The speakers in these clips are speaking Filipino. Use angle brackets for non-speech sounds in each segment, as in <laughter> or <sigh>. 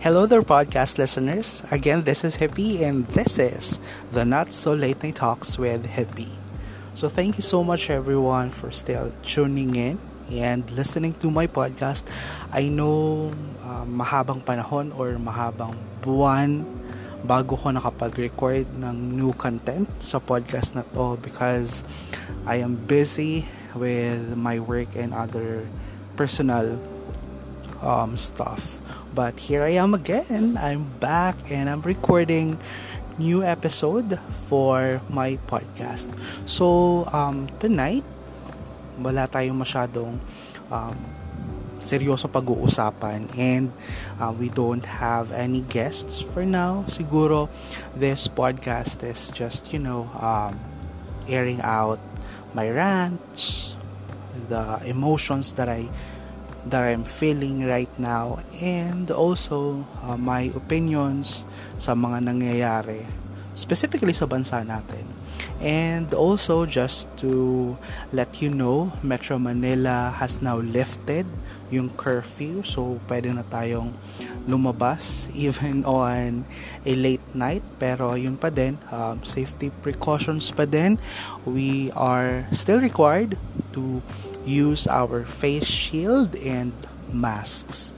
Hello there, podcast listeners. Again, this is Hippie, and this is the Not So Late Night Talks with Hippie. So, thank you so much, everyone, for still tuning in and listening to my podcast. I know uh, mahabang panahon or mahabang buwan bago ko nakapag-record ng new content sa podcast na to because I am busy with my work and other personal um, stuff. But here I am again. I'm back and I'm recording new episode for my podcast. So, um, tonight, wala tayong masyadong um, seryoso pag-uusapan and uh, we don't have any guests for now. Siguro this podcast is just, you know, um, airing out my rants, the emotions that I that I'm feeling right now and also uh, my opinions sa mga nangyayari specifically sa bansa natin. And also just to let you know, Metro Manila has now lifted yung curfew. So, pwede na tayong lumabas <laughs> even on a late night. Pero yun pa din, um, safety precautions pa din. We are still required to use our face shield and masks.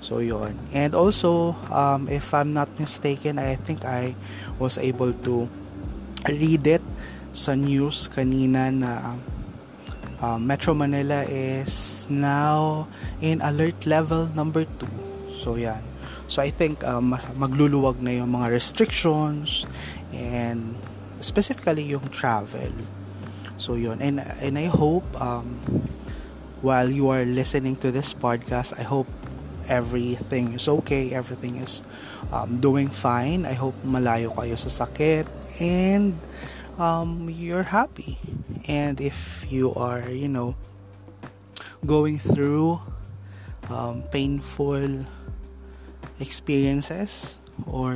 So, yun. And also, um, if I'm not mistaken, I think I was able to read it sa news kanina na uh, Metro Manila is now in alert level number 2. So yan. So I think um, magluluwag na yung mga restrictions and specifically yung travel. So yun. And, and I hope um, while you are listening to this podcast, I hope everything is okay, everything is um, doing fine. I hope malayo kayo sa sakit and um, you're happy. And if you are, you know, going through um, painful experiences or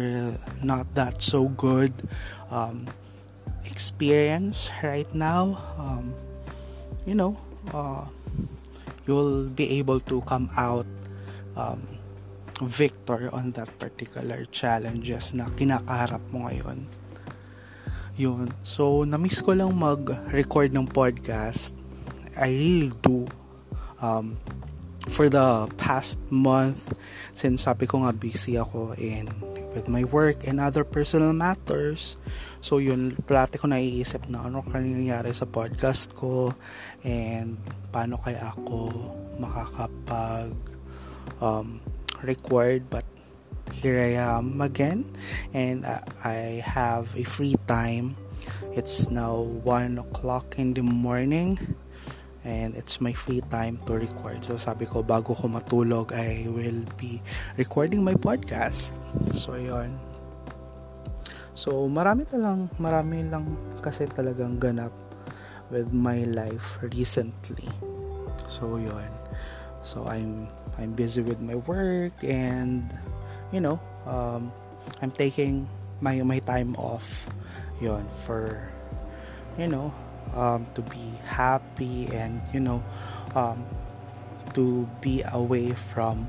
not that so good um, experience right now, um, you know, uh, you'll be able to come out um, victor on that particular challenges na kinakaharap mo ngayon. Yun. So, na-miss ko lang mag-record ng podcast. I really do. Um, for the past month, since sabi ko nga busy ako in with my work and other personal matters. So, yun, plate ko naiisip na ano nangyayari sa podcast ko and paano kaya ako makakapag um, record but here I am again and I have a free time. It's now 1 o'clock in the morning and it's my free time to record. So sabi ko bago ko matulog I will be recording my podcast. So yon. So marami talang marami lang kasi talagang ganap with my life recently. So yon. So I'm I'm busy with my work and you know, um, I'm taking my my time off yon for you know um, to be happy and you know um, to be away from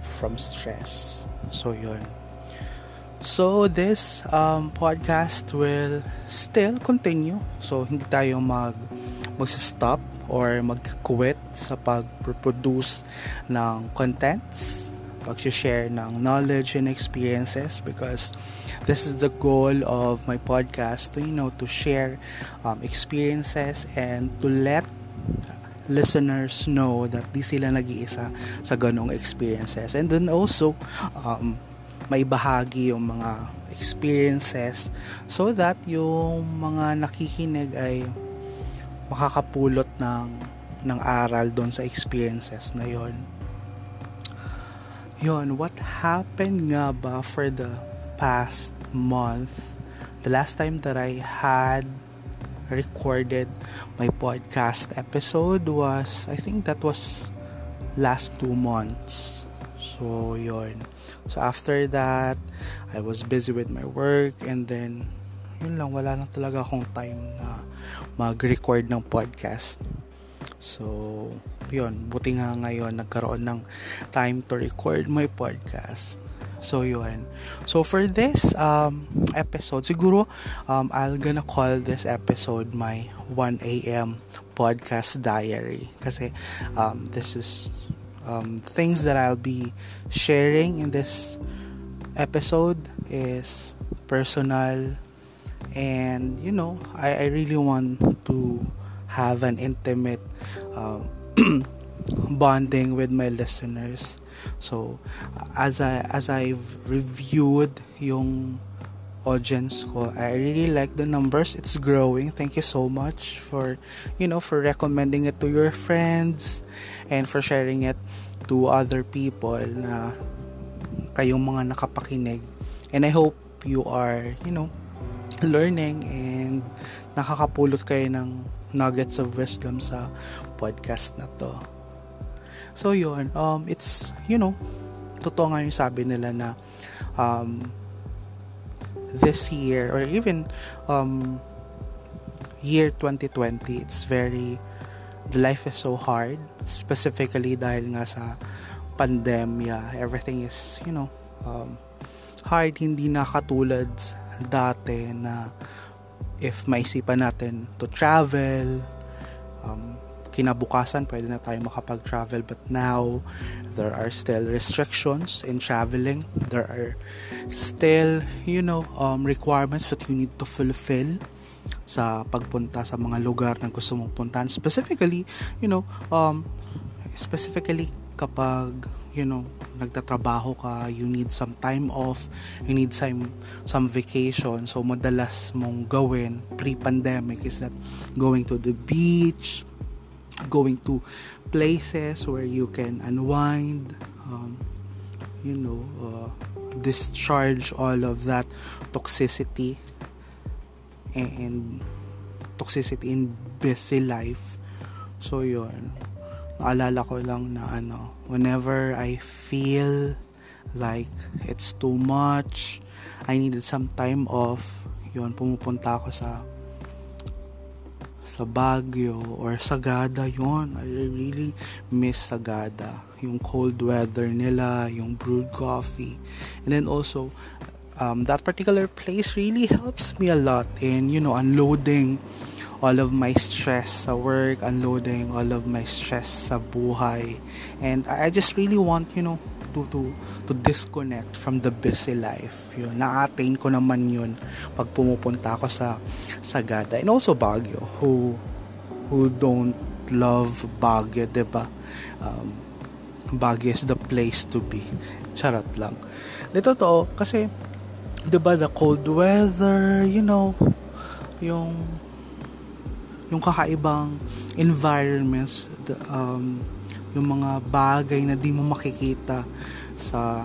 from stress. So yon so this um, podcast will still continue. So hindi tayo mag magsa-stop or mag-quit sa pag-produce ng contents pag-share ng knowledge and experiences because this is the goal of my podcast to you know to share um, experiences and to let listeners know that di sila nag-iisa sa ganong experiences. And then also um, may bahagi yung mga experiences so that yung mga nakikinig ay makakapulot ng ng aral doon sa experiences na yon yon what happened nga ba for the past month? The last time that I had recorded my podcast episode was I think that was last two months. So yon so after that I was busy with my work and then yun lang wala lang talaga akong time na mag-record ng podcast. So yun, buti nga ngayon nagkaroon ng time to record my podcast. So, yun. So, for this um, episode, siguro, um, I'll gonna call this episode my 1 a.m. podcast diary. Kasi, um, this is um, things that I'll be sharing in this episode is personal and you know I, I really want to have an intimate um, <clears throat> bonding with my listeners. So as I as I've reviewed yung audience ko I really like the numbers. It's growing. Thank you so much for you know for recommending it to your friends and for sharing it to other people na kayong mga nakapakinig. And I hope you are you know learning and nakakapulot kayo ng nuggets of wisdom sa podcast na to. So yun, um, it's, you know, totoo nga yung sabi nila na um, this year or even um, year 2020, it's very, the life is so hard, specifically dahil nga sa pandemya, everything is, you know, um, hard, hindi na katulad dati na if maisipan natin to travel, um, kinabukasan pwede na tayo makapag-travel but now there are still restrictions in traveling. There are still you know um, requirements that you need to fulfill sa pagpunta sa mga lugar na gusto mong puntahan. Specifically you know um, specifically kapag you know nagtatrabaho ka, you need some time off, you need some some vacation. So madalas mong gawin pre-pandemic is that going to the beach, going to places where you can unwind, um, you know, uh, discharge all of that toxicity and toxicity in busy life. So yun naalala ko lang na ano, whenever I feel like it's too much, I needed some time off, yun, pumupunta ako sa sa Baguio or Sagada yun. I really miss Sagada. Yung cold weather nila, yung brewed coffee. And then also, um, that particular place really helps me a lot in, you know, unloading all of my stress sa work, unloading all of my stress sa buhay. And I just really want, you know, to to to disconnect from the busy life. Yun, na-attain ko naman yun pag pumupunta ako sa Sagada. And also Baguio, who who don't love Baguio, 'di ba? Um, Baguio is the place to be. Charot lang. Dito to kasi 'di ba the cold weather, you know, yung yung kakaibang environments, the, um, yung mga bagay na di mo makikita sa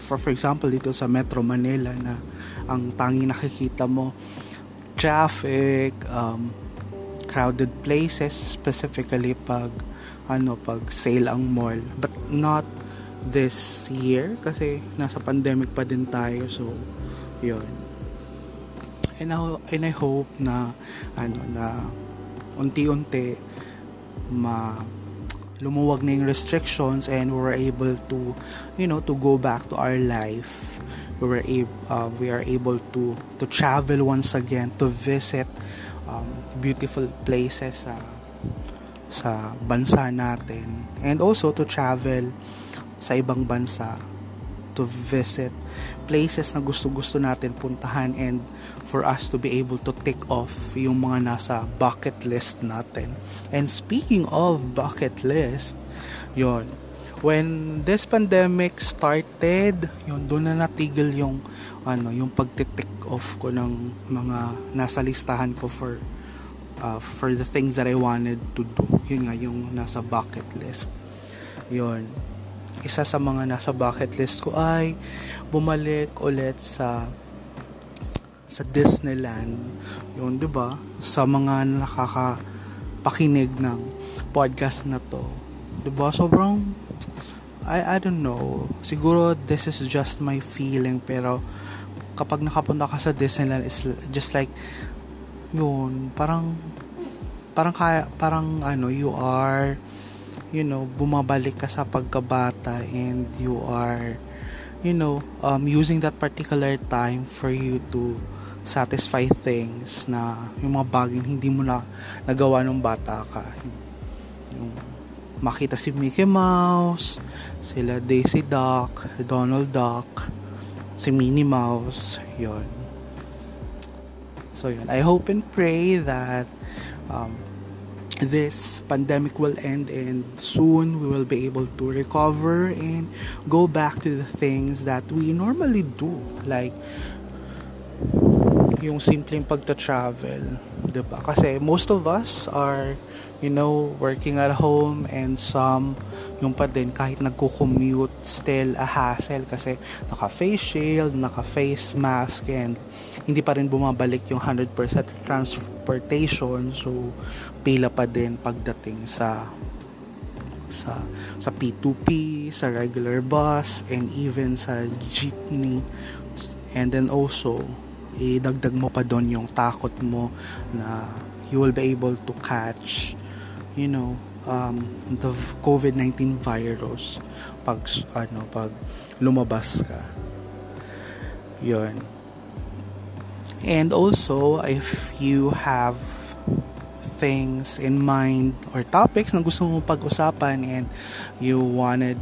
for for example dito sa Metro Manila na ang tanging nakikita mo traffic um, crowded places specifically pag ano pag sale ang mall. But not this year kasi nasa pandemic pa din tayo so yun and I, and I hope na ano na unti-unti ma lumuwag na yung restrictions and we were able to you know to go back to our life. We were able uh, we are able to to travel once again to visit um, beautiful places sa sa bansa natin. And also to travel sa ibang bansa to visit places na gusto-gusto natin puntahan and for us to be able to tick off yung mga nasa bucket list natin. And speaking of bucket list, yon when this pandemic started, yun, doon na natigil yung, ano, yung pagtitik off ko ng mga nasa listahan ko for, uh, for the things that I wanted to do. Yun nga, yung nasa bucket list. Yun isa sa mga nasa bucket list ko ay bumalik ulit sa sa Disneyland. Yun, 'di ba? Sa mga nakakapakinig ng podcast na 'to. 'Di ba? Sobrang I I don't know. Siguro this is just my feeling pero kapag nakapunta ka sa Disneyland is just like yun, parang parang kaya parang ano you are you know, bumabalik ka sa pagkabata and you are, you know, um, using that particular time for you to satisfy things na yung mga bagay hindi mo na nagawa nung bata ka. Yung makita si Mickey Mouse, sila Daisy Duck, Donald Duck, si Minnie Mouse, yon. So yun, I hope and pray that um, this pandemic will end and soon we will be able to recover and go back to the things that we normally do like yung simpleng pagta-travel, 'di? Kasi most of us are you know, working at home and some yung pa din kahit nagko-commute still a hassle kasi naka-face shield, naka-face mask and hindi pa rin bumabalik yung 100% transportation so pila pa din pagdating sa sa sa P2P, sa regular bus and even sa jeepney and then also idagdag mo pa doon yung takot mo na you will be able to catch you know, um, the COVID-19 virus pag, ano, pag lumabas ka. Yun. And also, if you have things in mind or topics na gusto mo pag-usapan and you wanted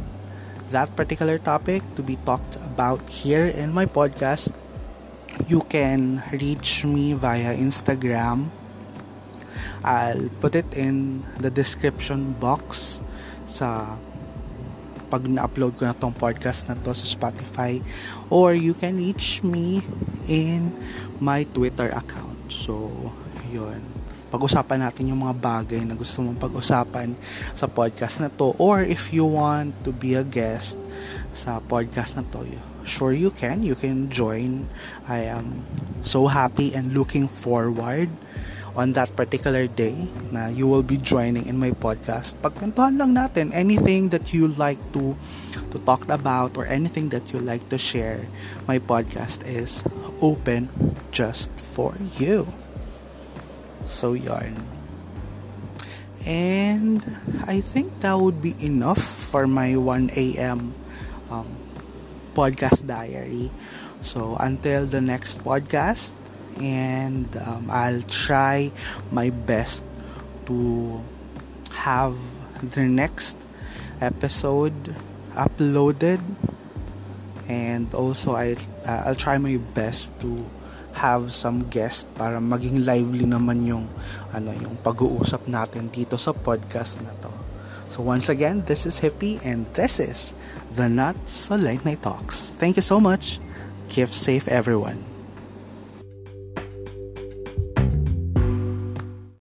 that particular topic to be talked about here in my podcast, you can reach me via Instagram. I'll put it in the description box sa pag na-upload ko na tong podcast na to sa Spotify or you can reach me in my Twitter account. So, yun. Pag-usapan natin yung mga bagay na gusto mong pag-usapan sa podcast na to or if you want to be a guest sa podcast na to, sure you can. You can join. I am so happy and looking forward on that particular day na you will be joining in my podcast. Pagkwentuhan lang natin anything that you like to to talk about or anything that you like to share. My podcast is open just for you. So yarn. And I think that would be enough for my 1 a.m. Um, podcast diary. So until the next podcast, and um, I'll try my best to have the next episode uploaded and also I uh, I'll try my best to have some guest para maging lively naman yung ano yung pag-uusap natin dito sa podcast na to. So once again, this is Hippie and this is the Not So Late Night Talks. Thank you so much. Keep safe everyone.